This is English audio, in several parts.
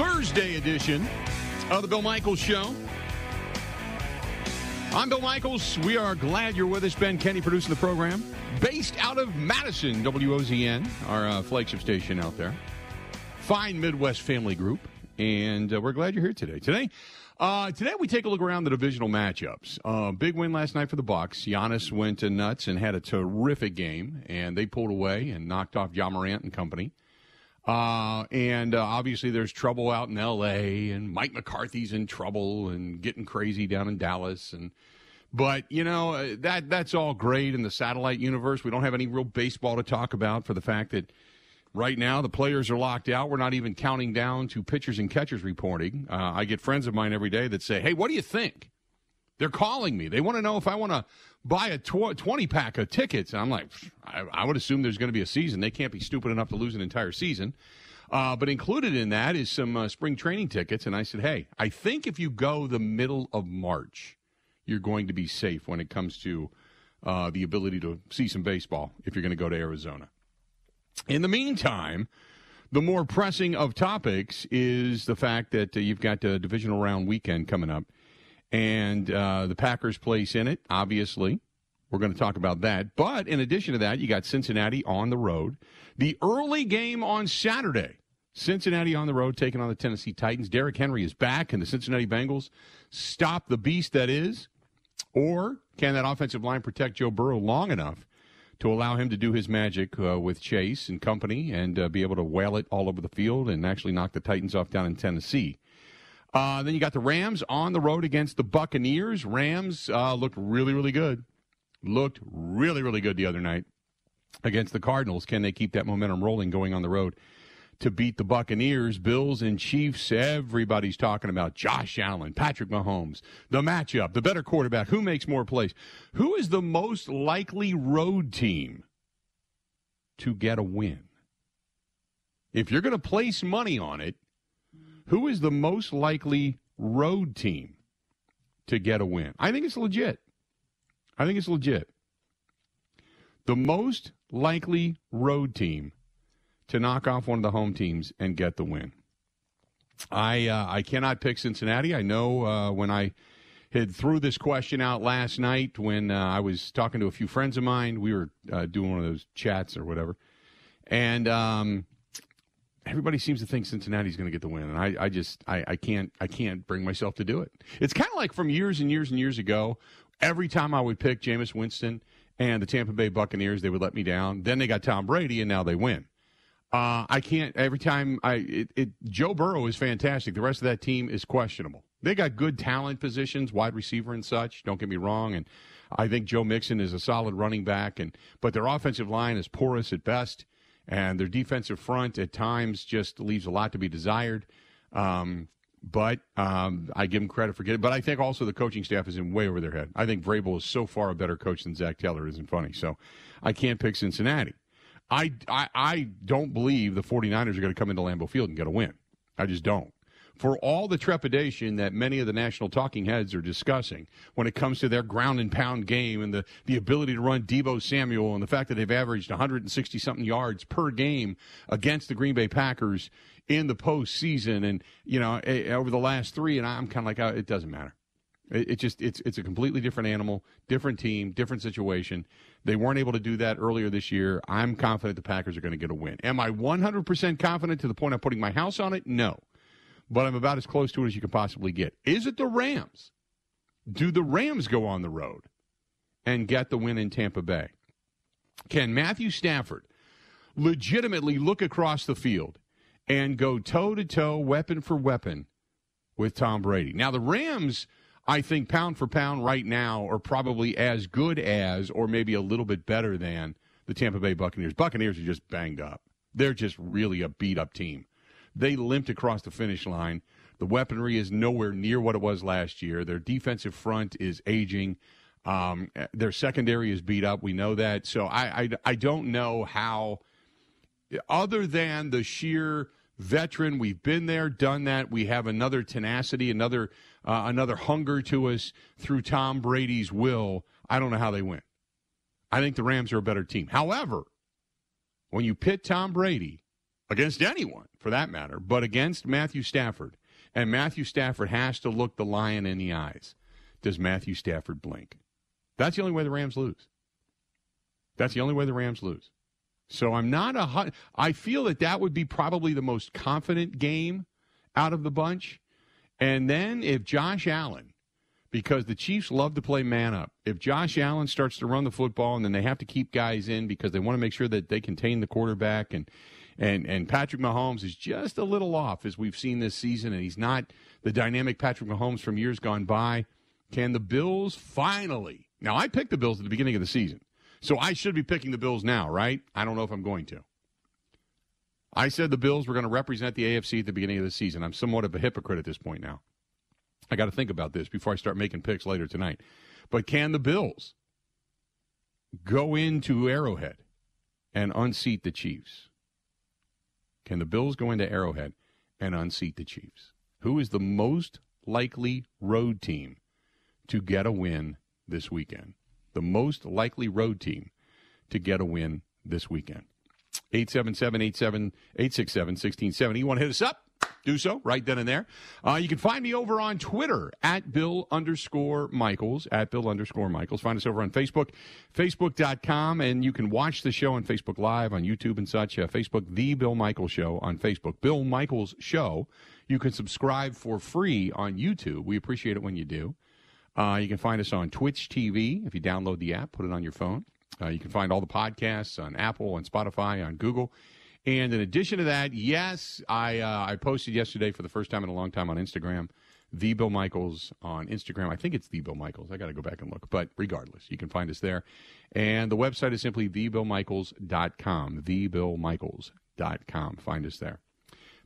Thursday edition of the Bill Michaels Show. I'm Bill Michaels. We are glad you're with us. Ben Kenny producing the program. Based out of Madison, WOZN, our uh, flagship station out there. Fine Midwest family group. And uh, we're glad you're here today. Today, uh, today we take a look around the divisional matchups. Uh, big win last night for the Bucks. Giannis went to nuts and had a terrific game, and they pulled away and knocked off Ja Morant and company. Uh, and uh, obviously, there's trouble out in L.A. and Mike McCarthy's in trouble and getting crazy down in Dallas. And but you know uh, that that's all great in the satellite universe. We don't have any real baseball to talk about for the fact that right now the players are locked out. We're not even counting down to pitchers and catchers reporting. Uh, I get friends of mine every day that say, "Hey, what do you think?" They're calling me. They want to know if I want to buy a tw- 20 pack of tickets. And I'm like, I, I would assume there's going to be a season. They can't be stupid enough to lose an entire season. Uh, but included in that is some uh, spring training tickets. And I said, hey, I think if you go the middle of March, you're going to be safe when it comes to uh, the ability to see some baseball if you're going to go to Arizona. In the meantime, the more pressing of topics is the fact that uh, you've got a divisional round weekend coming up and uh, the Packers' place in it, obviously. We're going to talk about that. But in addition to that, you got Cincinnati on the road. The early game on Saturday. Cincinnati on the road taking on the Tennessee Titans. Derrick Henry is back, and the Cincinnati Bengals stop the beast that is. Or can that offensive line protect Joe Burrow long enough to allow him to do his magic uh, with Chase and company and uh, be able to whale it all over the field and actually knock the Titans off down in Tennessee? Uh, then you got the Rams on the road against the Buccaneers. Rams uh, looked really, really good. Looked really, really good the other night against the Cardinals. Can they keep that momentum rolling going on the road to beat the Buccaneers? Bills and Chiefs, everybody's talking about Josh Allen, Patrick Mahomes, the matchup, the better quarterback, who makes more plays. Who is the most likely road team to get a win? If you're going to place money on it, who is the most likely road team to get a win? I think it's legit. I think it's legit. The most likely road team to knock off one of the home teams and get the win. I uh, I cannot pick Cincinnati. I know uh, when I had threw this question out last night when uh, I was talking to a few friends of mine. We were uh, doing one of those chats or whatever, and um, everybody seems to think Cincinnati's going to get the win, and I, I just I, I can't I can't bring myself to do it. It's kind of like from years and years and years ago. Every time I would pick Jameis Winston and the Tampa Bay Buccaneers, they would let me down. Then they got Tom Brady, and now they win. Uh, I can't. Every time I it, it Joe Burrow is fantastic. The rest of that team is questionable. They got good talent positions, wide receiver and such. Don't get me wrong, and I think Joe Mixon is a solid running back, and but their offensive line is porous at best and their defensive front at times just leaves a lot to be desired. Um, but um, I give them credit for getting. But I think also the coaching staff is in way over their head. I think Vrabel is so far a better coach than Zac Taylor. Isn't funny. So I can't pick Cincinnati. I, I, I don't believe the 49ers are going to come into Lambeau Field and get a win. I just don't for all the trepidation that many of the national talking heads are discussing when it comes to their ground and pound game and the, the ability to run Deebo Samuel and the fact that they've averaged 160 something yards per game against the Green Bay Packers in the postseason and, you know, eh, eh, over the last three. And I'm kind of like, oh, it doesn't matter. It, it just, it's, it's a completely different animal, different team, different situation. They weren't able to do that earlier this year. I'm confident the Packers are going to get a win. Am I 100% confident to the point of putting my house on it? No but I'm about as close to it as you can possibly get. Is it the Rams? Do the Rams go on the road and get the win in Tampa Bay? Can Matthew Stafford legitimately look across the field and go toe to toe, weapon for weapon with Tom Brady? Now, the Rams, I think, pound for pound right now, are probably as good as, or maybe a little bit better than, the Tampa Bay Buccaneers. Buccaneers are just banged up. They're just really a beat up team. They limped across the finish line. The weaponry is nowhere near what it was last year. Their defensive front is aging. Um, their secondary is beat up. We know that. So I, I, I don't know how, other than the sheer veteran, we've been there, done that. We have another tenacity, another uh, another hunger to us through Tom Brady's will. I don't know how they win. I think the Rams are a better team. However, when you pit Tom Brady against anyone for that matter, but against Matthew Stafford. And Matthew Stafford has to look the lion in the eyes. Does Matthew Stafford blink? That's the only way the Rams lose. That's the only way the Rams lose. So I'm not a. I feel that that would be probably the most confident game out of the bunch. And then if Josh Allen, because the Chiefs love to play man up, if Josh Allen starts to run the football and then they have to keep guys in because they want to make sure that they contain the quarterback and and and Patrick Mahomes is just a little off as we've seen this season, and he's not the dynamic Patrick Mahomes from years gone by. Can the Bills finally? Now I picked the Bills at the beginning of the season, so I should be picking the Bills now, right? I don't know if I'm going to. I said the Bills were going to represent the AFC at the beginning of the season. I'm somewhat of a hypocrite at this point now. I got to think about this before I start making picks later tonight. But can the Bills go into Arrowhead and unseat the Chiefs? Can the Bills go into Arrowhead and unseat the Chiefs? Who is the most likely road team to get a win this weekend? The most likely road team to get a win this weekend. 877 867 1670. You want to hit us up? Do so right then and there. Uh, you can find me over on Twitter at Bill underscore Michaels, at Bill underscore Michaels. Find us over on Facebook, Facebook.com, and you can watch the show on Facebook Live, on YouTube and such. Uh, Facebook, The Bill Michaels Show on Facebook. Bill Michaels Show. You can subscribe for free on YouTube. We appreciate it when you do. Uh, you can find us on Twitch TV if you download the app, put it on your phone. Uh, you can find all the podcasts on Apple, on Spotify, on Google. And in addition to that, yes, I uh, I posted yesterday for the first time in a long time on Instagram, the Bill Michaels on Instagram. I think it's the Bill Michaels. I got to go back and look, but regardless, you can find us there. And the website is simply thebillmichaels.com. Thebillmichaels.com. Find us there.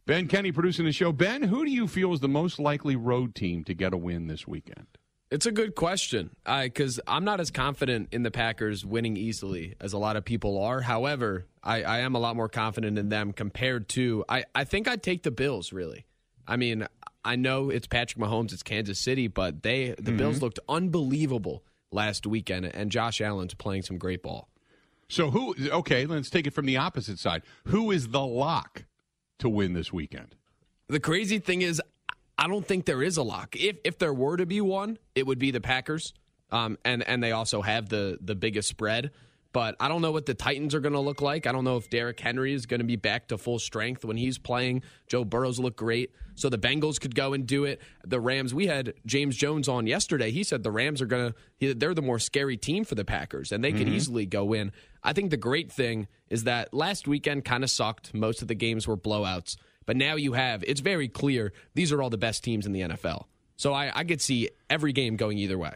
Ben Kenny producing the show. Ben, who do you feel is the most likely road team to get a win this weekend? It's a good question because I'm not as confident in the Packers winning easily as a lot of people are. However, I, I am a lot more confident in them compared to. I, I think I'd take the Bills, really. I mean, I know it's Patrick Mahomes, it's Kansas City, but they the mm-hmm. Bills looked unbelievable last weekend, and Josh Allen's playing some great ball. So, who, okay, let's take it from the opposite side. Who is the lock to win this weekend? The crazy thing is, I don't think there is a lock. If if there were to be one, it would be the Packers. Um, and and they also have the the biggest spread. But I don't know what the Titans are going to look like. I don't know if Derrick Henry is going to be back to full strength when he's playing. Joe Burrows look great. So the Bengals could go and do it. The Rams, we had James Jones on yesterday. He said the Rams are going to, they're the more scary team for the Packers, and they mm-hmm. could easily go in. I think the great thing is that last weekend kind of sucked. Most of the games were blowouts. But now you have, it's very clear these are all the best teams in the NFL. So I, I could see every game going either way.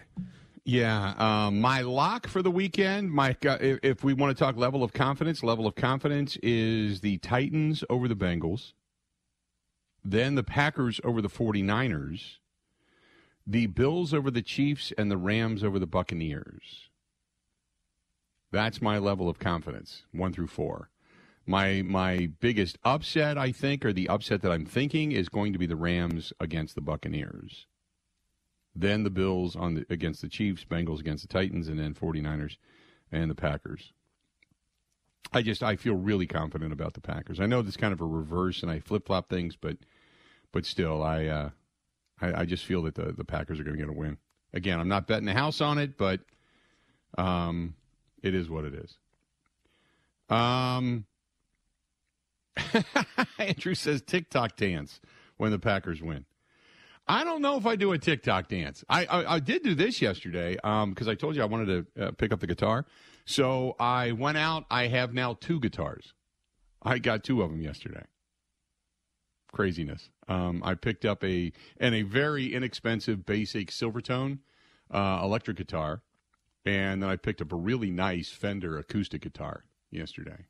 Yeah, um, my lock for the weekend, Mike. Uh, if, if, we want to talk level of confidence, level of confidence is the Titans over the Bengals, then the Packers over the 49ers, the Bills over the Chiefs, and the Rams over the Buccaneers. That's my level of confidence, one through four. My my biggest upset, I think, or the upset that I'm thinking, is going to be the Rams against the Buccaneers. Then the Bills on the, against the Chiefs, Bengals against the Titans, and then 49ers and the Packers. I just I feel really confident about the Packers. I know it's kind of a reverse, and I flip flop things, but but still, I, uh, I I just feel that the the Packers are going to get a win. Again, I'm not betting the house on it, but um, it is what it is. Um, Andrew says TikTok dance when the Packers win. I don't know if I do a TikTok dance. I I, I did do this yesterday because um, I told you I wanted to uh, pick up the guitar. So I went out. I have now two guitars. I got two of them yesterday. Craziness. Um, I picked up a and a very inexpensive basic Silvertone uh, electric guitar, and then I picked up a really nice Fender acoustic guitar yesterday.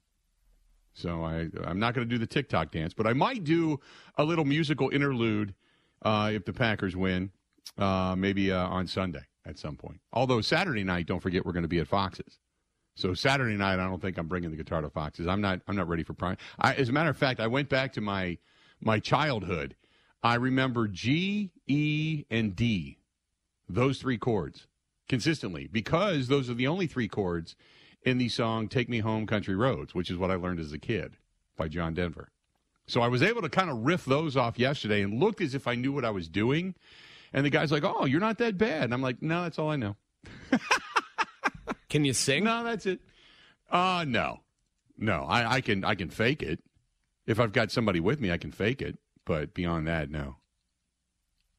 So I I'm not going to do the TikTok dance, but I might do a little musical interlude uh, if the Packers win, uh, maybe uh, on Sunday at some point. Although Saturday night, don't forget we're going to be at Fox's. So Saturday night, I don't think I'm bringing the guitar to Fox's. I'm not. I'm not ready for prime. I, as a matter of fact, I went back to my my childhood. I remember G, E, and D, those three chords consistently because those are the only three chords in the song Take Me Home Country Roads, which is what I learned as a kid by John Denver. So I was able to kind of riff those off yesterday and looked as if I knew what I was doing. And the guy's like, "Oh, you're not that bad." And I'm like, "No, that's all I know." Can you sing? No, that's it. Uh no, no. I, I can I can fake it. If I've got somebody with me, I can fake it. But beyond that, no.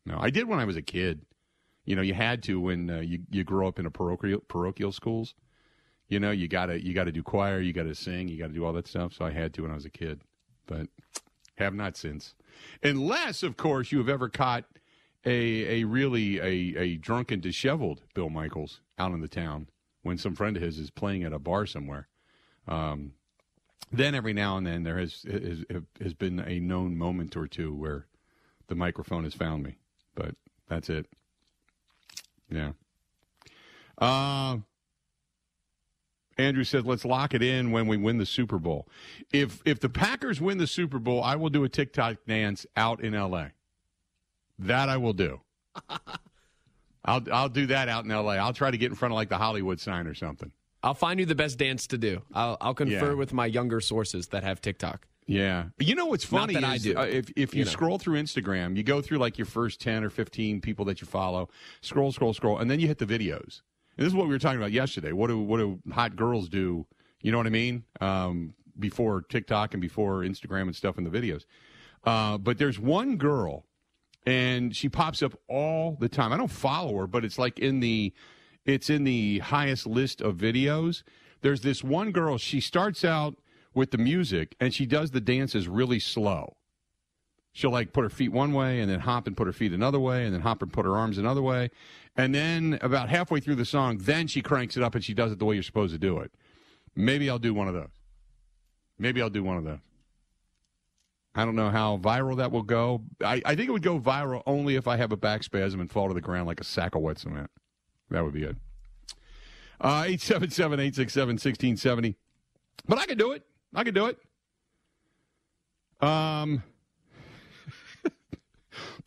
No, I did when I was a kid. You know, you had to when uh, you you grow up in a parochial parochial schools. You know, you gotta you gotta do choir, you gotta sing, you gotta do all that stuff. So I had to when I was a kid, but have not since. Unless, of course, you have ever caught a a really a, a drunken, disheveled Bill Michaels out in the town when some friend of his is playing at a bar somewhere. Um, then every now and then there has, has has been a known moment or two where the microphone has found me, but that's it. Yeah. Uh, Andrew said, "Let's lock it in when we win the Super Bowl. If if the Packers win the Super Bowl, I will do a TikTok dance out in L.A. That I will do. I'll I'll do that out in L.A. I'll try to get in front of like the Hollywood sign or something. I'll find you the best dance to do. I'll, I'll confer Yeah. with my younger sources that have TikTok. Yeah, you know what's Not funny that I do. uh, if if you, You know. scroll through Instagram, you go through like your first ten or fifteen people that you follow, scroll, scroll, scroll, and then you hit the videos. This is what we were talking about yesterday. What do what do hot girls do? You know what I mean? Um, before TikTok and before Instagram and stuff in the videos. Uh, but there's one girl, and she pops up all the time. I don't follow her, but it's like in the it's in the highest list of videos. There's this one girl. She starts out with the music and she does the dances really slow. She'll like put her feet one way and then hop and put her feet another way and then hop and put her arms another way. And then about halfway through the song, then she cranks it up and she does it the way you're supposed to do it. Maybe I'll do one of those. Maybe I'll do one of those. I don't know how viral that will go. I, I think it would go viral only if I have a back spasm and fall to the ground like a sack of wet cement. That would be it. Uh, 877 867 1670. But I could do it. I could do it. Um,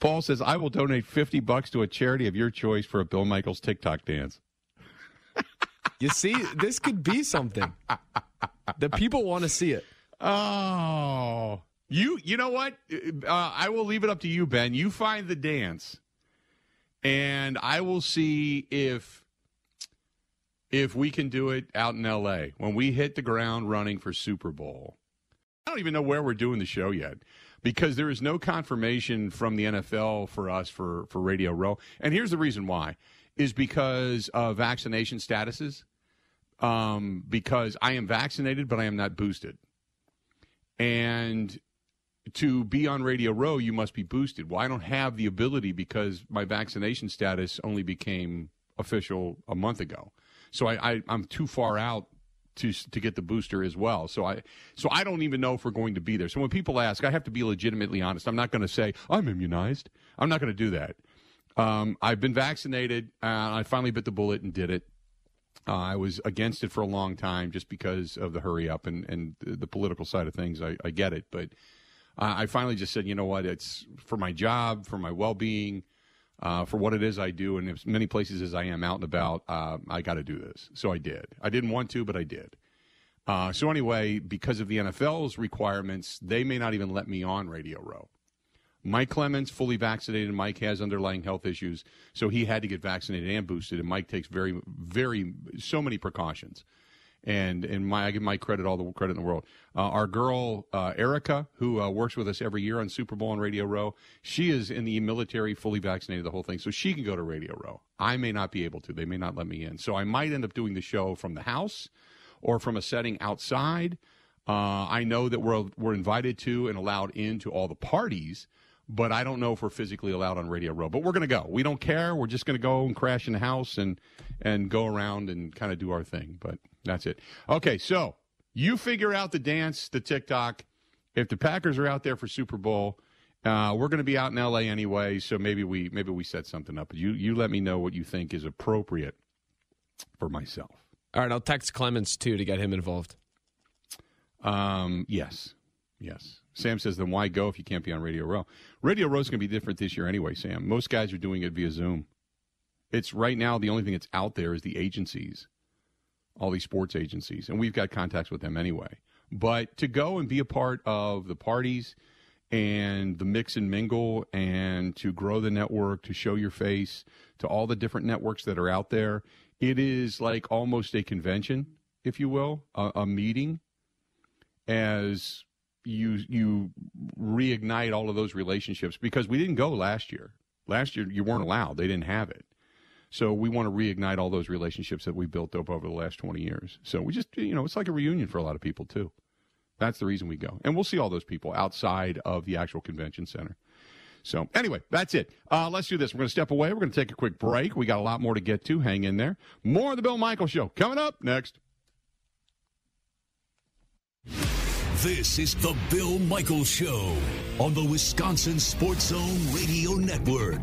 Paul says, I will donate 50 bucks to a charity of your choice for a Bill Michaels TikTok dance. You see, this could be something. The people want to see it. Oh, you you know what? Uh, I will leave it up to you, Ben. You find the dance, and I will see if if we can do it out in L.A. when we hit the ground running for Super Bowl. I don't even know where we're doing the show yet because there is no confirmation from the NFL for us for for Radio Row. And here's the reason why: is because of vaccination statuses. Um, because I am vaccinated, but I am not boosted. And to be on Radio Row, you must be boosted. Well, I don't have the ability because my vaccination status only became official a month ago. So I, I, I'm too far out to to get the booster as well. So I so I don't even know if we're going to be there. So when people ask, I have to be legitimately honest. I'm not going to say I'm immunized. I'm not going to do that. Um, I've been vaccinated. I finally bit the bullet and did it. Uh, I was against it for a long time just because of the hurry up and, and the political side of things. I, I get it. But I finally just said, you know what? It's for my job, for my well being, uh, for what it is I do. And as many places as I am out and about, uh, I got to do this. So I did. I didn't want to, but I did. Uh, so anyway, because of the NFL's requirements, they may not even let me on Radio Row. Mike Clemens, fully vaccinated. Mike has underlying health issues, so he had to get vaccinated and boosted. And Mike takes very, very, so many precautions. And and my, I give my credit, all the credit in the world. Uh, our girl uh, Erica, who uh, works with us every year on Super Bowl and Radio Row, she is in the military, fully vaccinated, the whole thing, so she can go to Radio Row. I may not be able to; they may not let me in. So I might end up doing the show from the house or from a setting outside. Uh, I know that we're we're invited to and allowed into all the parties, but I don't know if we're physically allowed on Radio Row. But we're going to go. We don't care. We're just going to go and crash in the house and and go around and kind of do our thing. But that's it. Okay, so you figure out the dance, the TikTok. If the Packers are out there for Super Bowl, uh, we're going to be out in LA anyway. So maybe we maybe we set something up. You you let me know what you think is appropriate for myself. All right, I'll text Clemens too to get him involved. Um, yes, yes. Sam says, then why go if you can't be on Radio Row? Radio Row's going to be different this year anyway, Sam. Most guys are doing it via Zoom. It's right now the only thing that's out there is the agencies, all these sports agencies, and we've got contacts with them anyway. But to go and be a part of the parties, and the mix and mingle and to grow the network, to show your face to all the different networks that are out there. It is like almost a convention, if you will, a, a meeting as you you reignite all of those relationships because we didn't go last year. Last year you weren't allowed; they didn't have it. So we want to reignite all those relationships that we built up over the last twenty years. So we just you know it's like a reunion for a lot of people too. That's the reason we go, and we'll see all those people outside of the actual convention center. So anyway, that's it. Uh, let's do this. We're going to step away. We're going to take a quick break. We got a lot more to get to. Hang in there. More of the Bill Michael Show coming up next. This is the Bill Michaels Show on the Wisconsin Sports Zone Radio Network.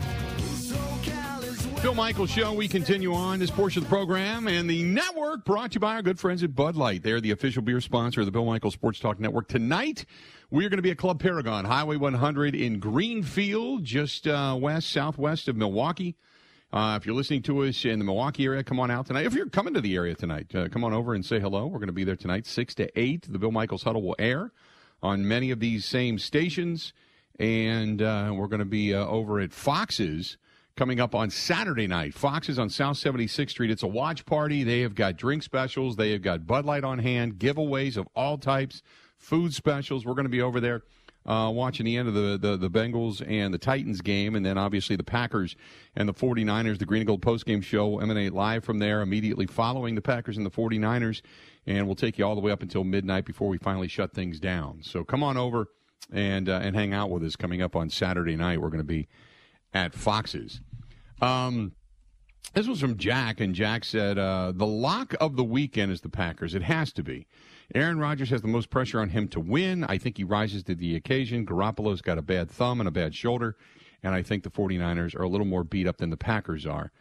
Bill Michaels Show. We continue on this portion of the program and the network brought to you by our good friends at Bud Light. They're the official beer sponsor of the Bill Michaels Sports Talk Network. Tonight, we are going to be at Club Paragon, Highway 100 in Greenfield, just uh, west, southwest of Milwaukee. Uh, if you're listening to us in the Milwaukee area, come on out tonight. If you're coming to the area tonight, uh, come on over and say hello. We're going to be there tonight, 6 to 8. The Bill Michaels Huddle will air on many of these same stations. And uh, we're going to be uh, over at Fox's coming up on Saturday night. Fox is on South 76th Street. It's a watch party. They have got drink specials, they have got Bud Light on hand, giveaways of all types, food specials. We're going to be over there uh, watching the end of the, the, the Bengals and the Titans game, and then obviously the Packers and the 49ers. The Green and Gold postgame show will emanate live from there immediately following the Packers and the 49ers, and we'll take you all the way up until midnight before we finally shut things down. So come on over and uh, and hang out with us coming up on Saturday night. We're going to be at Fox's. Um, this was from Jack, and Jack said, uh, The lock of the weekend is the Packers. It has to be. Aaron Rodgers has the most pressure on him to win. I think he rises to the occasion. Garoppolo's got a bad thumb and a bad shoulder, and I think the 49ers are a little more beat up than the Packers are.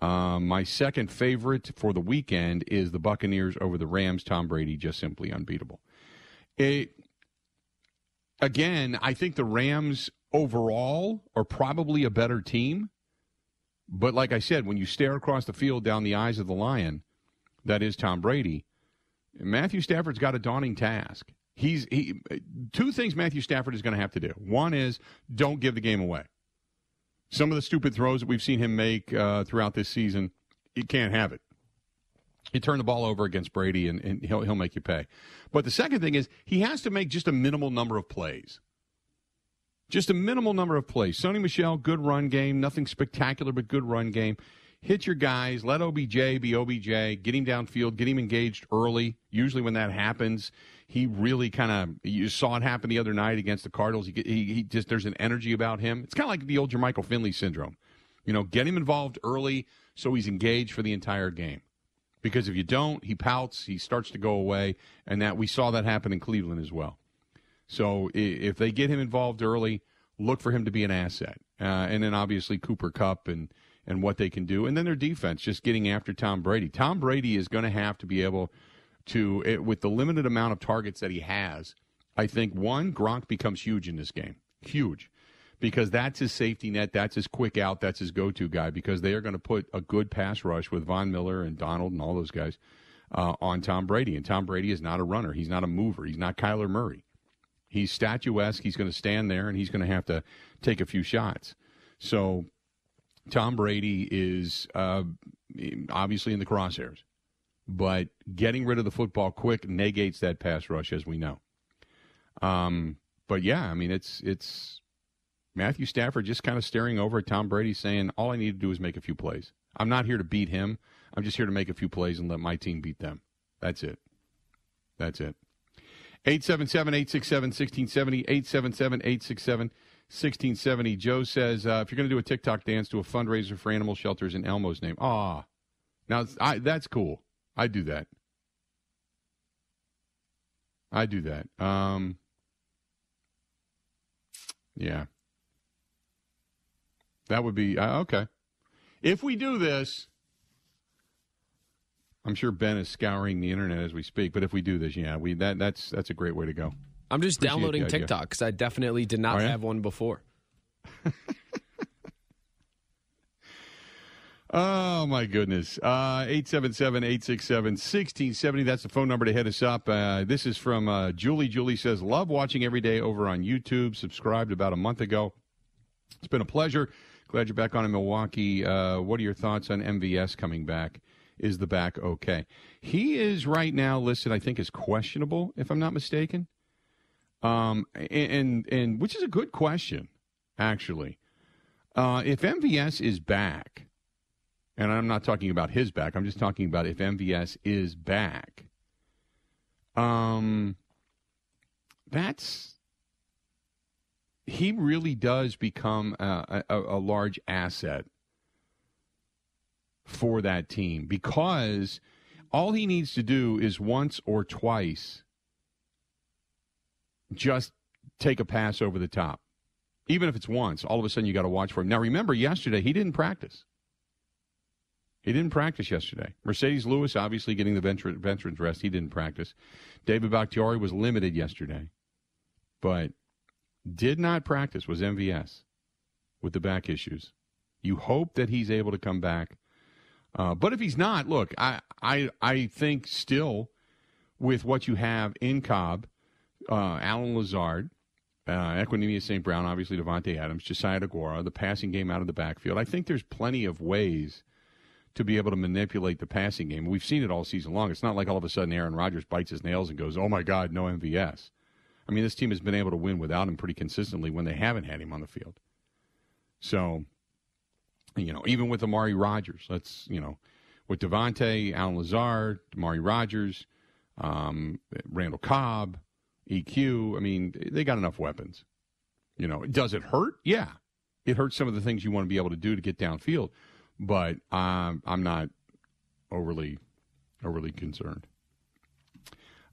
Um, my second favorite for the weekend is the Buccaneers over the Rams. Tom Brady, just simply unbeatable. It, again, I think the Rams overall are probably a better team. But like I said, when you stare across the field down the eyes of the lion, that is Tom Brady, Matthew Stafford's got a daunting task. He's he two things Matthew Stafford is going to have to do. One is don't give the game away. Some of the stupid throws that we've seen him make uh, throughout this season, you can't have it. You turn the ball over against Brady, and, and he'll he'll make you pay. But the second thing is he has to make just a minimal number of plays. Just a minimal number of plays. Sony Michel, good run game. Nothing spectacular, but good run game. Hit your guys. Let OBJ be OBJ. Get him downfield. Get him engaged early. Usually, when that happens, he really kind of you saw it happen the other night against the Cardinals. He, he, he just there's an energy about him. It's kind of like the old Jermichael Finley syndrome. You know, get him involved early so he's engaged for the entire game. Because if you don't, he pouts. He starts to go away, and that we saw that happen in Cleveland as well. So if they get him involved early, look for him to be an asset. Uh, and then obviously Cooper Kupp and and what they can do, and then their defense just getting after Tom Brady. Tom Brady is going to have to be able to, it, with the limited amount of targets that he has. I think one Gronk becomes huge in this game, huge, because that's his safety net, that's his quick out, that's his go-to guy. Because they are going to put a good pass rush with Von Miller and Donald and all those guys uh, on Tom Brady, and Tom Brady is not a runner, he's not a mover, he's not Kyler Murray. He's statuesque. He's going to stand there and he's going to have to take a few shots. So Tom Brady is uh, obviously in the crosshairs, but getting rid of the football quick negates that pass rush, as we know. Um, but yeah, I mean, it's it's Matthew Stafford just kind of staring over at Tom Brady, saying, "All I need to do is make a few plays. I'm not here to beat him. I'm just here to make a few plays and let my team beat them. That's it. That's it." 877 867 1670. 877 867 1670. Joe says, uh, if you're going to do a TikTok dance, do a fundraiser for animal shelters in Elmo's name. Ah, now I, that's cool. I do that. I do that. Um, yeah. That would be uh, okay. if we do this, I'm sure Ben is scouring the internet as we speak. But if we do this, yeah, we that that's that's a great way to go. I'm just Appreciate downloading. TikTok because I definitely did not Oh, have one before. Oh my goodness. Uh 877-867-1670. That's the phone number to hit us up. Uh, this is from uh, Julie. Julie says, "Love watching every day over on YouTube. Subscribed about a month ago. It's been a pleasure. Glad you're back on in Milwaukee. Uh, what are your thoughts on MVS coming back? Is the back okay? He is right now listed, I think, as questionable, if I'm not mistaken. Um, and and which is a good question, actually. Uh, if MVS is back, and I'm not talking about his back, I'm just talking about if MVS is back. Um, that's he really does become a, a, a large asset for that team because all he needs to do is once or twice just take a pass over the top. Even if it's once, all of a sudden you got to watch for him. Now remember, yesterday he didn't practice. He didn't practice yesterday. Marcedes Lewis obviously getting the veteran, veterans rest. He didn't practice. David Bakhtiari was limited yesterday, but did not practice. Was MVS with the back issues. You hope that he's able to come back, uh, but if he's not, look, I I I think still with what you have in Cobb, uh, Allen Lazard, uh, Equanimeous St. Brown, obviously Davante Adams, Josiah Deguara, the passing game out of the backfield. I think there's plenty of ways to be able to manipulate the passing game. We've seen it all season long. It's not like all of a sudden Aaron Rodgers bites his nails and goes, "Oh my God, no MVS." I mean, this team has been able to win without him pretty consistently when they haven't had him on the field. So, you know, even with Amari Rodgers, let's you know, with Davante, Allen Lazard, Amari Rodgers, um, Randall Cobb, EQ. I mean, they got enough weapons. You know, does it hurt? Yeah, it hurts some of the things you want to be able to do to get downfield, but um, I'm not overly overly concerned.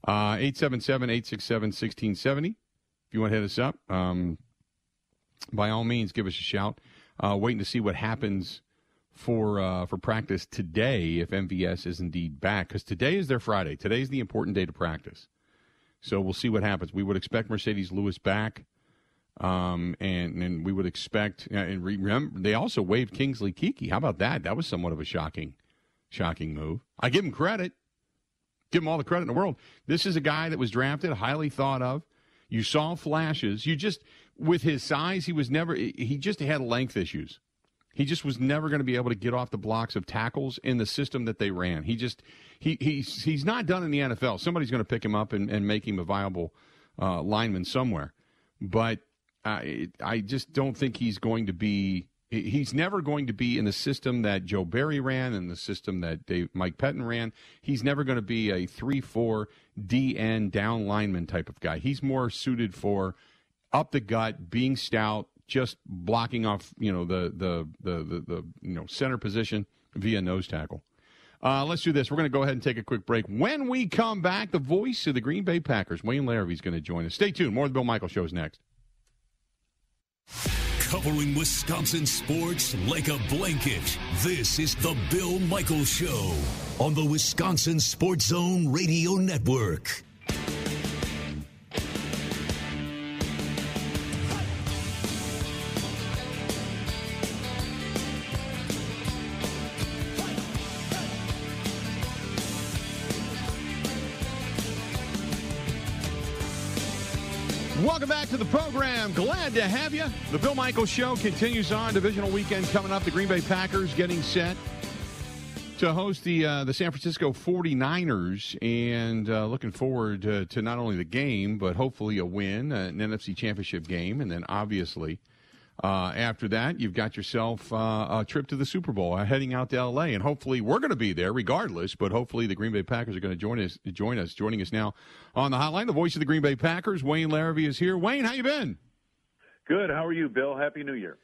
Uh, 877-867-1670. If you want to hit us up, um, by all means, give us a shout. Uh, waiting to see what happens for uh, for practice today if MVS is indeed back because today is their Friday. Today's the important day to practice. So we'll see what happens. We would expect Marcedes Lewis back, um, and and we would expect. uh, And remember, they also waived Kingsley Keke. How about that? That was somewhat of a shocking, shocking move. I give him credit. Give him all the credit in the world. This is a guy that was drafted, highly thought of. You saw flashes. You just with his size, he was never. He just had length issues. He just was never going to be able to get off the blocks of tackles in the system that they ran. He just he he's he's not done in the NFL. Somebody's going to pick him up and, and make him a viable uh, lineman somewhere. But I I just don't think he's going to be. He's never going to be in the system that Joe Barry ran and the system that Dave, Mike Pettine ran. He's never going to be a three-four DN down lineman type of guy. He's more suited for up the gut, being stout, just blocking off, you know, the the the the, the you know center position via nose tackle. Uh, let's do this. We're going to go ahead and take a quick break. When we come back, the voice of the Green Bay Packers, Wayne Larrivee, is going to join us. Stay tuned. More of the Bill Michael Show is next. Covering Wisconsin sports like a blanket. This is the Bill Michael Show on the Wisconsin Sports Zone Radio Network. Welcome back to the program. Glad to have you. The Bill Michaels Show continues on. Divisional weekend coming up. The Green Bay Packers getting set to host the uh, the San Francisco 49ers and uh, looking forward to, to not only the game, but hopefully a win, an NFC Championship game. And then obviously, uh, after that, you've got yourself uh, a trip to the Super Bowl, uh, heading out to L.A. And hopefully, we're going to be there regardless. But hopefully, the Green Bay Packers are going to join us. Join us. Joining us now on the hotline, the voice of the Green Bay Packers, Wayne Larrivee, is here. Wayne, how you been? Good. How are you, Bill? Happy New Year.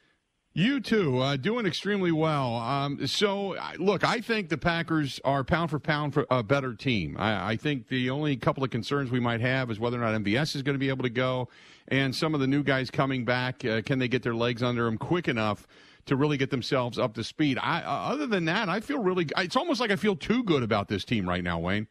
You too, uh, doing extremely well. Um, so, look, I think the Packers are pound for pound for a better team. I, I think the only couple of concerns we might have is whether or not MVS is going to be able to go, and some of the new guys coming back. Uh, can they get their legs under them quick enough to really get themselves up to speed. I, uh, other than that, I feel really. It's almost like I feel too good about this team right now, Wayne.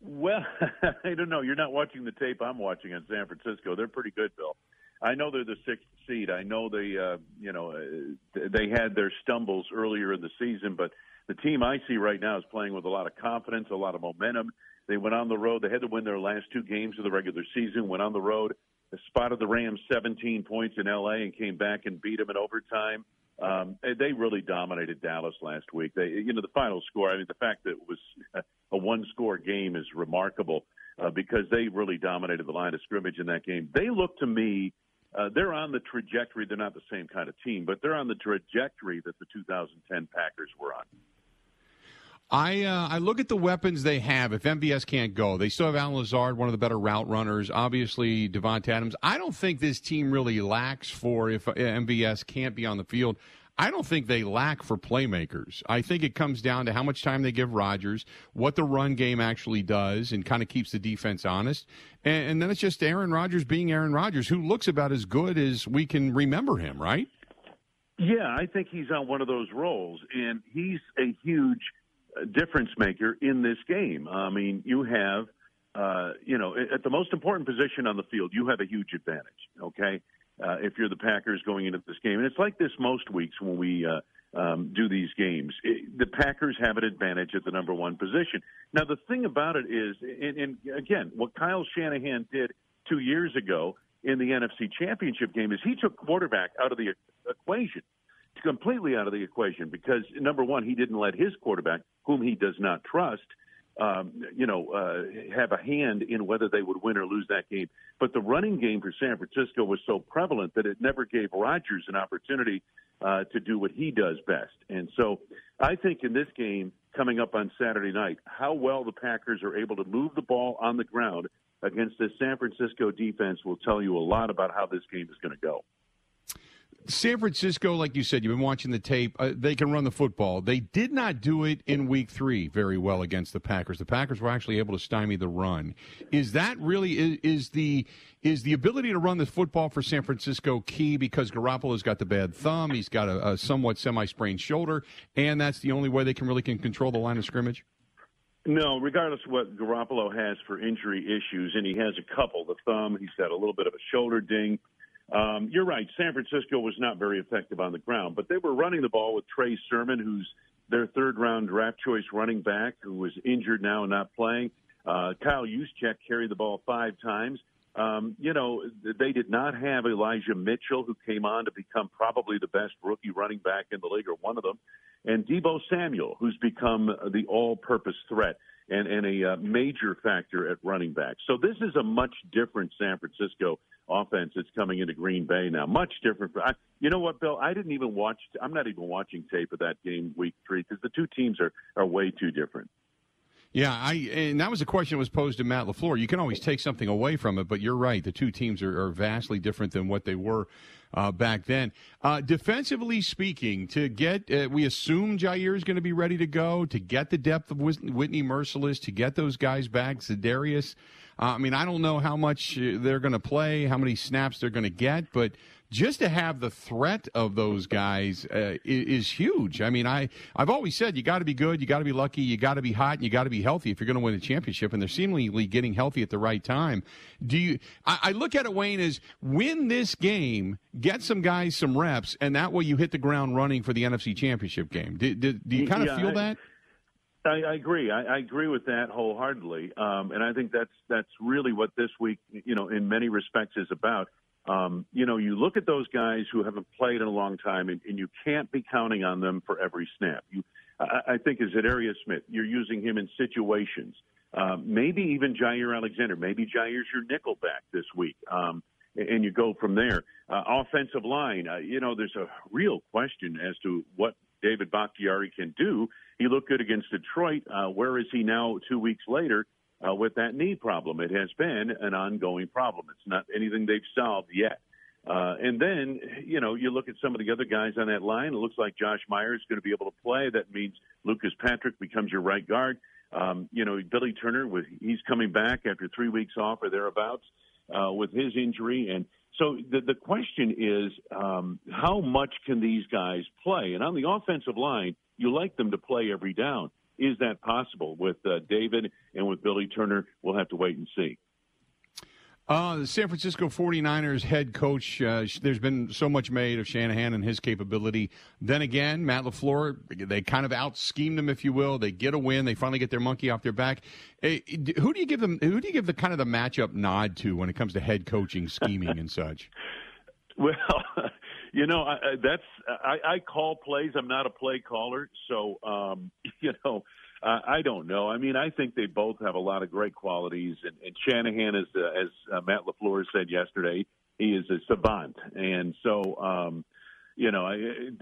Well, I don't know. You're not watching the tape I'm watching on San Francisco. They're pretty good, Bill. I know they're the sixth seed. I know they, uh, you know, uh, they had their stumbles earlier in the season, but the team I see right now is playing with a lot of confidence, a lot of momentum. They went on the road. They had to win their last two games of the regular season. Went on the road, spotted the Rams 17 points in L.A. and came back and beat them in overtime. Um, they really dominated Dallas last week. They, you know, the final score. I mean, the fact that it was a one-score game is remarkable uh, because they really dominated the line of scrimmage in that game. They look to me. Uh, they're on the trajectory. They're not the same kind of team, but they're on the trajectory that the 2010 Packers were on. I uh, I look at the weapons they have. If MVS can't go, they still have Allen Lazard, one of the better route runners. Obviously, Davante Adams. I don't think this team really lacks for if uh, MVS can't be on the field. I don't think they lack for playmakers. I think it comes down to how much time they give Rodgers, what the run game actually does, and kind of keeps the defense honest. And, and then it's just Aaron Rodgers being Aaron Rodgers, who looks about as good as we can remember him, right? Yeah, I think he's on one of those rolls, and he's a huge difference maker in this game. I mean, you have, uh, you know, at the most important position on the field, you have a huge advantage. Okay, uh, if you're the Packers going into this game, and it's like this most weeks when we uh, um, do these games. It, the Packers have an advantage at the number one position. Now, the thing about it is, and, and again, what Kyle Shanahan did two years ago in the NFC Championship game is he took quarterback out of the equation completely out of the equation because number one, he didn't let his quarterback, whom he does not trust, um, you know, uh, have a hand in whether they would win or lose that game. But the running game for San Francisco was so prevalent that it never gave Rodgers an opportunity uh, to do what he does best. And so I think in this game coming up on Saturday night, how well the Packers are able to move the ball on the ground against this San Francisco defense will tell you a lot about how this game is going to go. San Francisco, like you said, you've been watching the tape. Uh, they can run the football. They did not do it in Week Three very well against the Packers. The Packers were actually able to stymie the run. Is that really is, is the is the ability to run the football for San Francisco key because Garoppolo's got the bad thumb, he's got a, a somewhat semi-sprained shoulder, and that's the only way they can really can control the line of scrimmage? No, regardless of what Garoppolo has for injury issues, and he has a couple. The thumb, he's got a little bit of a shoulder ding. Um, you're right. San Francisco was not very effective on the ground, but they were running the ball with Trey Sermon, who's their third round draft choice running back, who was injured now and not playing. Uh, Kyle Juszczyk carried the ball five times. Um, you know, they did not have Elijah Mitchell, who came on to become probably the best rookie running back in the league, or one of them, and Deebo Samuel, who's become the all purpose threat and, and a uh, major factor at running back. So this is a much different San Francisco offense that's coming into Green Bay now. Much different. I, you know what, Bill? I didn't even watch. I'm not even watching tape of that game week three because the two teams are are way too different. Yeah, I and that was a question that was posed to Matt LaFleur. You can always take something away from it, but you're right. The two teams are, are vastly different than what they were uh, back then. Uh, defensively speaking, to get, uh, we assume Jaire is going to be ready to go, to get the depth of Whitney Mercilus, to get those guys back, Za'Darius. Uh, I mean, I don't know how much uh, they're going to play, how many snaps they're going to get, but just to have the threat of those guys uh, is, is, huge. I mean, I I've always said you got to be good, you got to be lucky, you got to be hot, and you got to be healthy if you're going to win a championship. And they're seemingly getting healthy at the right time. Do you? I, I look at it, Wayne, as win this game, get some guys some reps, and that way you hit the ground running for the NFC Championship game. Do, do, do you kind of yeah, feel I, that? I, I agree. I, I agree with that wholeheartedly, um, and I think that's that's really what this week, you know, in many respects, is about. Um, you know, you look at those guys who haven't played in a long time, and, and you can't be counting on them for every snap. You, I, I think, is as Za'Darius Smith, you're using him in situations. Uh, maybe even Jaire Alexander. Maybe Jaire's your nickel back this week, um, and you go from there. Uh, offensive line, uh, you know, there's a real question as to what David Bakhtiari can do. He looked good against Detroit. Uh, where is he now? Two weeks later uh, with that knee problem. It has been an ongoing problem. It's not anything they've solved yet. Uh, and then, you know, you look at some of the other guys on that line. It looks like Josh Myers is going to be able to play. That means Lucas Patrick becomes your right guard. Um, you know, Billy Turner, with he's coming back after three weeks off or thereabouts. uh, with his injury. And so the, the question is, um, how much can these guys play? And on the offensive line, you like them to play every down. Is that possible with uh, David and with Billy Turner? We'll have to wait and see. Uh, the San Francisco 49ers head coach, uh, there's been so much made of Shanahan and his capability. Then again, Matt LaFleur, they kind of out schemed him, if you will. They get a win. They finally get their monkey off their back. Hey, who do you give them, who do you give the kind of the matchup nod to when it comes to head coaching, scheming, and such? Well, you know, I, I, that's, I, I call plays. I'm not a play caller. So, um, you know, uh, I don't know. I mean, I think they both have a lot of great qualities, and, and Shanahan, is, uh, as uh, Matt LaFleur said yesterday, he is a savant, and so. Um, you know, I,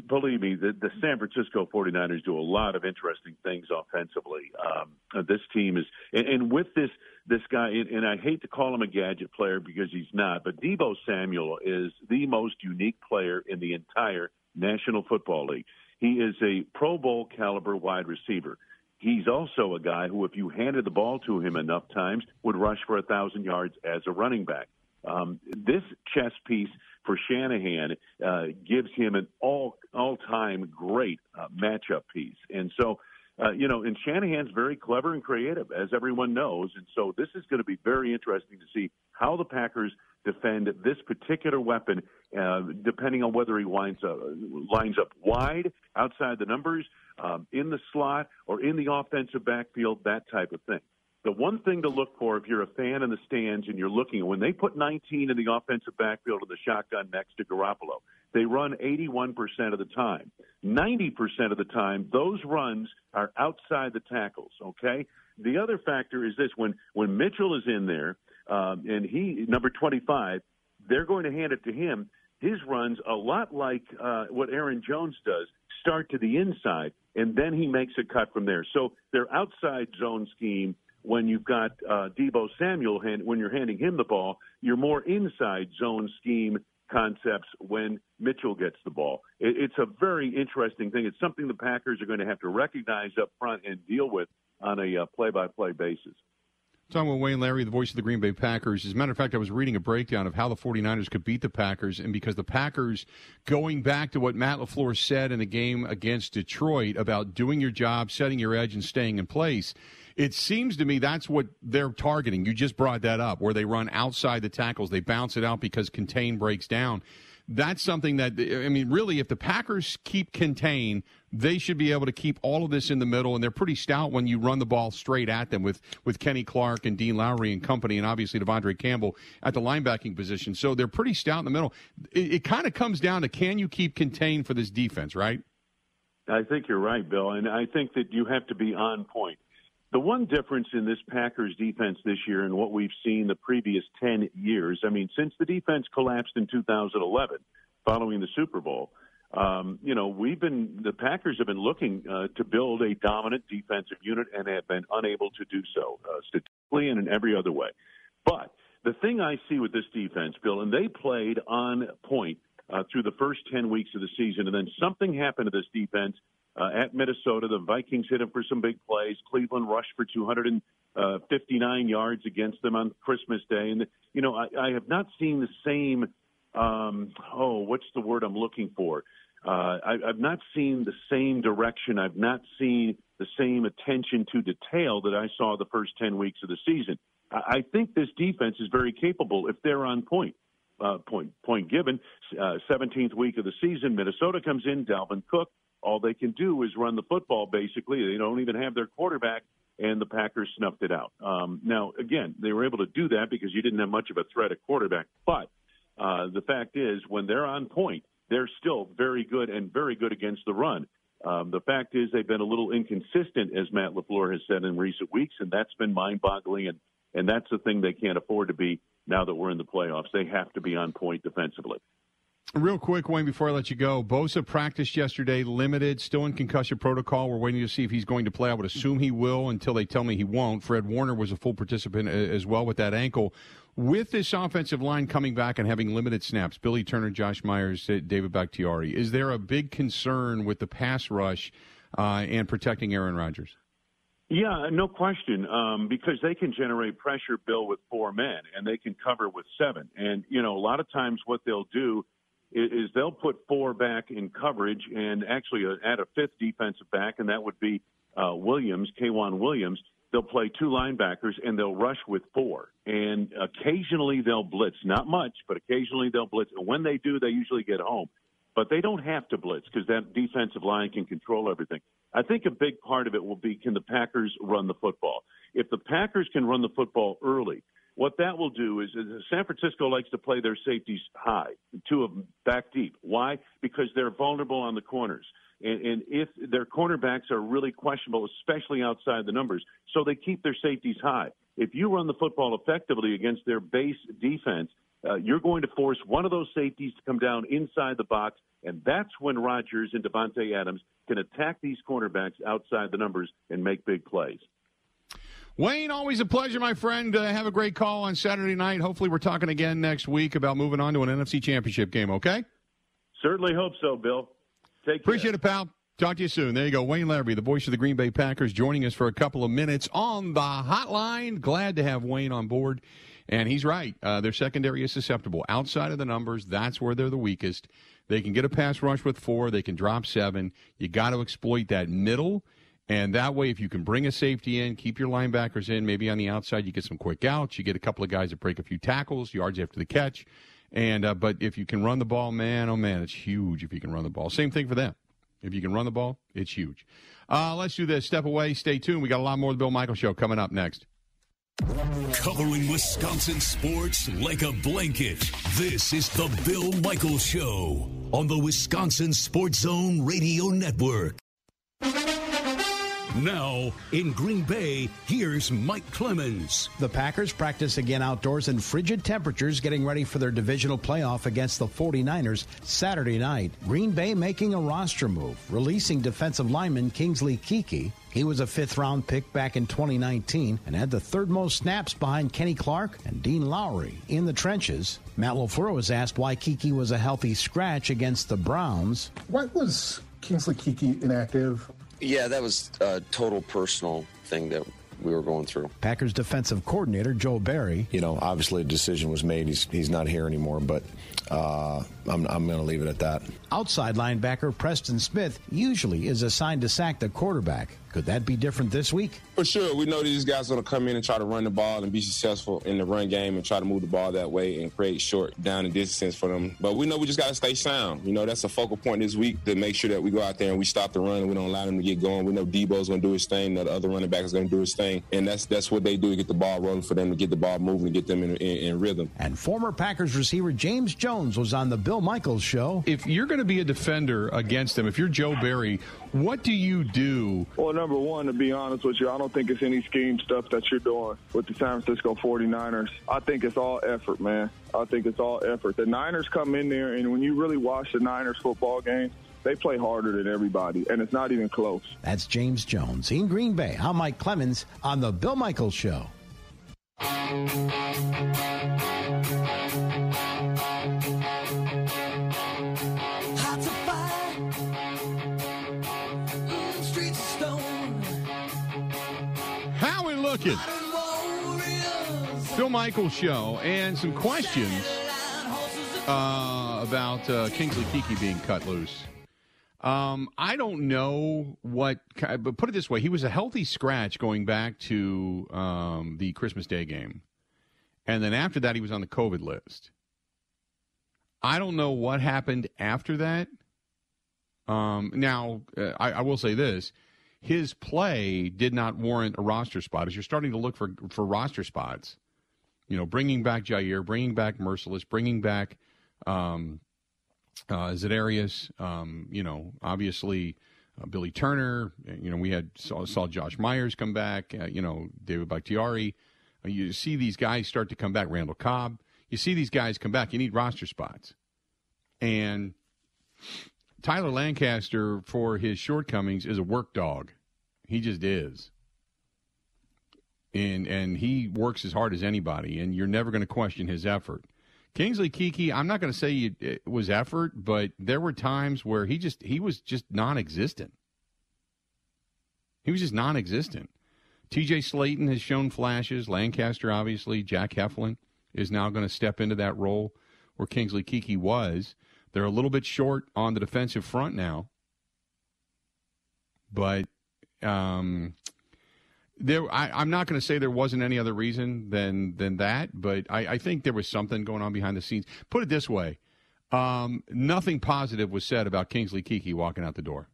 believe me, the, the San Francisco 49ers do a lot of interesting things offensively. Um, this team is, and, and with this this guy, and, I hate to call him a gadget player because he's not, but Deebo Samuel is the most unique player in the entire National Football League. He is a Pro Bowl caliber wide receiver. He's also a guy who, if you handed the ball to him enough times, would rush for a thousand yards as a running back. Um, this chess piece for Shanahan uh, gives him an all all time great uh, matchup piece, and so uh, you know, and Shanahan's very clever and creative, as everyone knows, and so this is going to be very interesting to see how the Packers defend this particular weapon, uh, depending on whether he winds up, lines up wide outside the numbers um, in the slot or in the offensive backfield, that type of thing. The one thing to look for if you're a fan in the stands and you're looking, when they put 19 in the offensive backfield of the shotgun next to Garoppolo, they run 81% of the time. 90% of the time, those runs are outside the tackles, okay? The other factor is this when, when Mitchell is in there, um, and he, number 25, they're going to hand it to him. His runs a lot like uh, what Aaron Jones does start to the inside, and then he makes a cut from there. So their outside zone scheme, when you've got uh, Deebo Samuel, hand, when you're handing him the ball, you're more inside zone scheme concepts when Mitchell gets the ball. It, it's a very interesting thing. It's something the Packers are going to have to recognize up front and deal with on a uh, play-by-play basis. Talking with Wayne Larrivee, the voice of the Green Bay Packers. As a matter of fact, I was reading a breakdown of how the 49ers could beat the Packers, and because the Packers, going back to what Matt LaFleur said in the game against Detroit about doing your job, setting your edge, and staying in place, it seems to me that's what they're targeting. You just brought that up, where they run outside the tackles, they bounce it out because contain breaks down that's something that I mean, really, if the Packers keep contain, they should be able to keep all of this in the middle, and they're pretty stout when you run the ball straight at them with with Kenny Clark and Dean Lowry and company, and obviously De'Vondre Campbell at the linebacking position. So they're pretty stout in the middle. It, it kind of comes down to can you keep contained for this defense, right? I think you're right, Bill, and I think that you have to be on point. The one difference in this Packers defense this year and what we've seen the previous 10 years, I mean, since the defense collapsed in 2011 following the Super Bowl, um, you know, we've been, the Packers have been looking uh, to build a dominant defensive unit and have been unable to do so uh, statistically and in every other way. But the thing I see with this defense, Bill, and they played on point uh, through the first 10 weeks of the season, and then something happened to this defense uh, at Minnesota. The Vikings hit him for some big plays. Cleveland rushed for 259 yards against them on Christmas Day. And, you know, I, I have not seen the same, um, oh, what's the word I'm looking for? Uh, I, I've not seen the same direction. I've not seen the same attention to detail that I saw the first 10 weeks of the season. I, I think this defense is very capable if they're on point. Uh, point point given, uh, 17th week of the season, Minnesota comes in, Dalvin Cook, all they can do is run the football, basically. They don't even have their quarterback, and the Packers snuffed it out. Um, now, again, they were able to do that because you didn't have much of a threat at quarterback. But uh, the fact is, when they're on point, they're still very good and very good against the run. Um, the fact is, they've been a little inconsistent, as Matt LaFleur has said in recent weeks, and that's been mind boggling. And, and that's the thing they can't afford to be now that we're in the playoffs. They have to be on point defensively. Real quick, Wayne, before I let you go, Bosa practiced yesterday, limited, still in concussion protocol. We're waiting to see if he's going to play. I would assume he will until they tell me he won't. Fred Warner was a full participant as well with that ankle. With this offensive line coming back and having limited snaps, Billy Turner, Josh Myers, David Bakhtiari, is there a big concern with the pass rush uh, and protecting Aaron Rodgers? Yeah, no question. Um, because they can generate pressure, Bill, with four men, and they can cover with seven. And you know, a lot of times what they'll do is, they'll put four back in coverage, and actually uh, add a fifth defensive back, and that would be uh, Williams, K'Waun Williams. They'll play two linebackers, and they'll rush with four. And occasionally they'll blitz, not much, but occasionally they'll blitz. And when they do, they usually get home but they don't have to blitz because that defensive line can control everything. I think a big part of it will be can the Packers run the football? If the Packers can run the football early, what that will do is, is San Francisco likes to play their safeties high, two of them back deep. Why? Because they're vulnerable on the corners. And, and if their cornerbacks are really questionable, especially outside the numbers, so they keep their safeties high. If you run the football effectively against their base defense, uh, you're going to force one of those safeties to come down inside the box, and that's when Rodgers and Davante Adams can attack these cornerbacks outside the numbers and make big plays. Wayne, always a pleasure, my friend. Uh, have a great call on Saturday night. Hopefully, we're talking again next week about moving on to an NFC Championship game. Okay? Certainly hope so, Bill. Take Appreciate care. it, pal. Talk to you soon. There you go. Wayne Larrivee, the voice of the Green Bay Packers, joining us for a couple of minutes on the hotline. Glad to have Wayne on board. And he's right. Uh, their secondary is susceptible. Outside of the numbers, that's where they're the weakest. They can get a pass rush with four. They can drop seven. You got to exploit that middle. And that way, if you can bring a safety in, keep your linebackers in, maybe on the outside, you get some quick outs. You get a couple of guys that break a few tackles, yards after the catch. And uh, but if you can run the ball, man, oh man, it's huge if you can run the ball. Same thing for them. If you can run the ball, it's huge. Uh, let's do this. Step away. Stay tuned. We got a lot more of the Bill Michael Show coming up next. Covering Wisconsin sports like a blanket. This is the Bill Michaels Show on the Wisconsin Sports Zone Radio Network. Now, in Green Bay, here's Mike Clemens. The Packers practice again outdoors in frigid temperatures, getting ready for their divisional playoff against the 49ers Saturday night. Green Bay making a roster move, releasing defensive lineman Kingsley Keke. He was a fifth round pick back in 2019 and had the third most snaps behind Kenny Clark and Dean Lowry in the trenches. Matt LaFleur was asked why Keke was a healthy scratch against the Browns. Why was Kingsley Keke inactive? Yeah, that was a total personal thing that we were going through. Packers defensive coordinator Joe Barry. You know, obviously a decision was made. He's he's not here anymore, but uh, I'm I'm going to leave it at that. Outside linebacker Preston Smith usually is assigned to sack the quarterback. Could that be different this week? For sure. We know these guys are going to come in and try to run the ball and be successful in the run game and try to move the ball that way and create short down and distance for them. But we know we just got to stay sound. You know, that's a focal point this week to make sure that we go out there and we stop the run and we don't allow them to get going. We know Deebo's going to do his thing. The other running back is going to do his thing. And that's that's what they do to get the ball rolling for them to get the ball moving and get them in, in, in rhythm. And former Packers receiver James Jones was on the Bill Michaels show. If you're going to be a defender against them, if you're Joe Barry, what do you do? Well, number one, to be honest with you, I don't think it's any scheme stuff that you're doing with the San Francisco 49ers. I think it's all effort, man. I think it's all effort. The Niners come in there, and when you really watch the Niners football game, they play harder than everybody, and it's not even close. That's James Jones in Green Bay. I'm Mike Clemens on the Bill Michaels Show. Bill Michaels Show, and some questions uh, about uh, Kingsley Keke being cut loose. Um, I don't know what, but put it this way: he was a healthy scratch going back to um, the Christmas Day game, and then after that, he was on the COVID list. I don't know what happened after that. Um, now, uh, I, I will say this: his play did not warrant a roster spot. As you're starting to look for for roster spots, you know, bringing back Jaire, bringing back Mercilus, bringing back um, uh, Za'Darius, um, you know, obviously uh, Billy Turner. You know, we had saw, saw Josh Myers come back. Uh, you know, David Bakhtiari. Uh, you see these guys start to come back. Randall Cobb. You see these guys come back. You need roster spots, and Tyler Lancaster, for his shortcomings, is a work dog. He just is. And and he works as hard as anybody, and you're never going to question his effort. Kingsley Keke, I'm not going to say it, was effort, but there were times where he just he was just non-existent. He was just non-existent. TJ Slaton has shown flashes. Lancaster, obviously. Jack Heflin is now going to step into that role where Kingsley Keke was. They're a little bit short on the defensive front now. But um, there, I, am not going to say there wasn't any other reason than than that, but I, I, think there was something going on behind the scenes. Put it this way: um, nothing positive was said about Kingsley Keke walking out the door.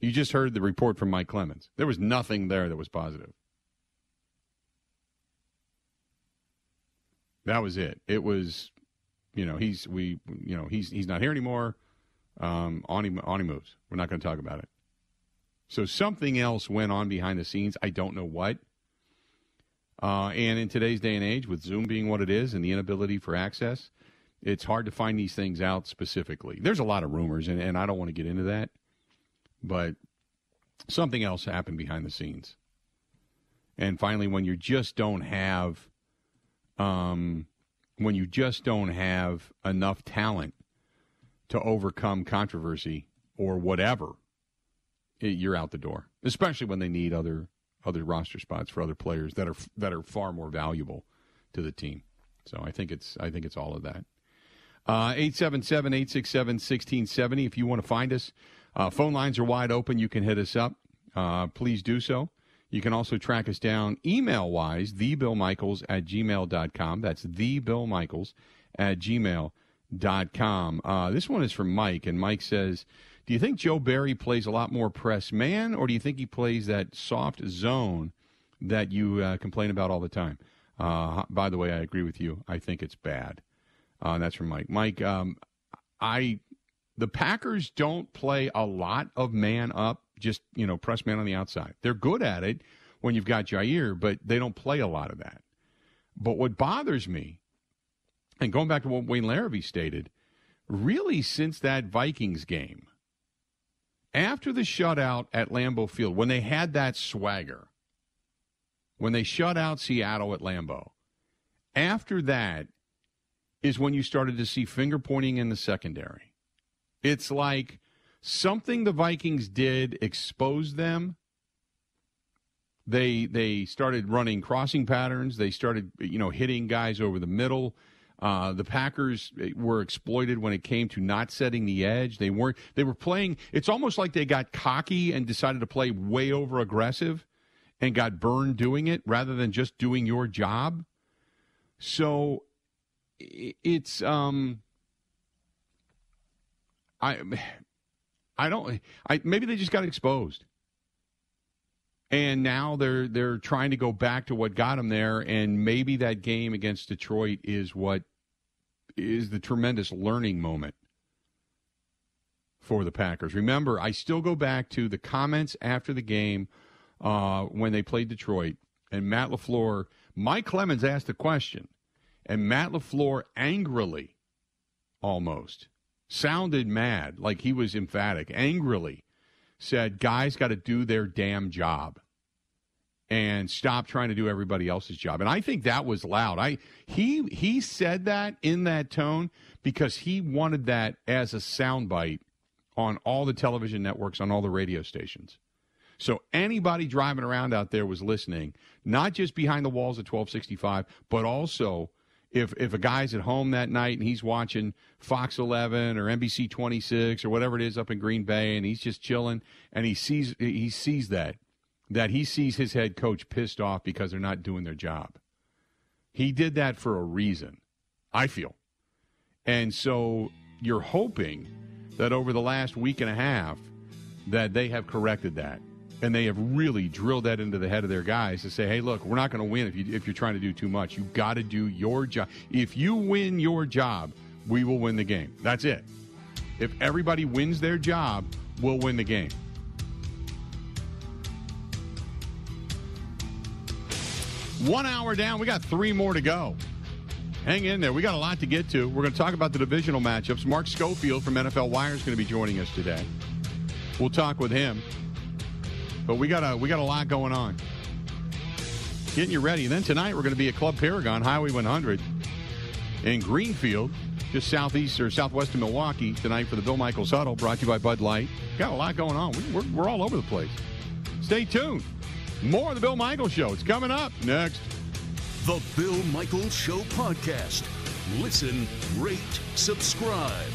You just heard the report from Mike Clemens. There was nothing there that was positive. That was it. It was, you know, he's we, you know, he's he's not here anymore. Um, on he on he moves. We're not going to talk about it. So something else went on behind the scenes. I don't know what. Uh, and in today's day and age, with Zoom being what it is and the inability for access, it's hard to find these things out specifically. There's a lot of rumors, and, and I don't want to get into that. But something else happened behind the scenes. And finally, when you just don't have, um, when you just don't have enough talent to overcome controversy or whatever, it, you're out the door. Especially when they need other other roster spots for other players that are that are far more valuable to the team. So I think it's I think it's all of that. Uh, 877 867 1670. If you want to find us, uh, phone lines are wide open. You can hit us up. Uh, please do so. You can also track us down email wise, thebillmichaels at gmail.com. That's thebillmichaels at gmail.com. Uh, this one is from Mike, and Mike says, Do you think Joe Barry plays a lot more press man, or do you think he plays that soft zone that you uh, complain about all the time? Uh, by the way, I agree with you. I think it's bad. Uh, that's from Mike. Mike, um, I the Packers don't play a lot of man up, just, you know, press man on the outside. They're good at it when you've got Jaire, but they don't play a lot of that. But what bothers me, and going back to what Wayne Larrivee stated, really since that Vikings game, after the shutout at Lambeau Field, when they had that swagger, when they shut out Seattle at Lambeau, after that is when you started to see finger pointing in the secondary. It's like something the Vikings did exposed them. They they started running crossing patterns. They started you know hitting guys over the middle. Uh, the Packers were exploited when it came to not setting the edge. They weren't. They were playing. It's almost like they got cocky and decided to play way over aggressive, and got burned doing it rather than just doing your job. So it's um I, I don't. I maybe they just got exposed, and now they're they're trying to go back to what got them there, and maybe that game against Detroit is what is the tremendous learning moment for the Packers. Remember, I still go back to the comments after the game uh, when they played Detroit, and Matt LaFleur, Mike Clemens asked a question, and Matt LaFleur angrily, almost sounded mad, like he was emphatic, angrily said, guys got to do their damn job and stop trying to do everybody else's job. And I think that was loud. I he he said that in that tone because he wanted that as a soundbite on all the television networks, on all the radio stations. So anybody driving around out there was listening, not just behind the walls of 1265, but also if if a guy's at home that night and he's watching Fox 11 or NBC 26 or whatever it is up in Green Bay and he's just chilling and he sees he sees that that he sees his head coach pissed off because they're not doing their job. He did that for a reason, I feel. And so you're hoping that over the last week and a half that they have corrected that and they have really drilled that into the head of their guys to say, "Hey, look, we're not going to win if you if you're trying to do too much. You got to do your job. If you win your job, we will win the game. That's it. If everybody wins their job, we'll win the game." One hour down. We got three more to go. Hang in there. We got a lot to get to. We're going to talk about the divisional matchups. Mark Schofield from NFL Wire is going to be joining us today. We'll talk with him. But we got a we got a lot going on. Getting you ready. And then tonight we're going to be at Club Paragon, Highway 100 in Greenfield, just southeast or southwest of Milwaukee tonight for the Bill Michaels Huddle, brought to you by Bud Light. Got a lot going on. We, we're, we're all over the place. Stay tuned. More of the Bill Michaels Show. It's coming up next. The Bill Michaels Show podcast. Listen, rate, subscribe.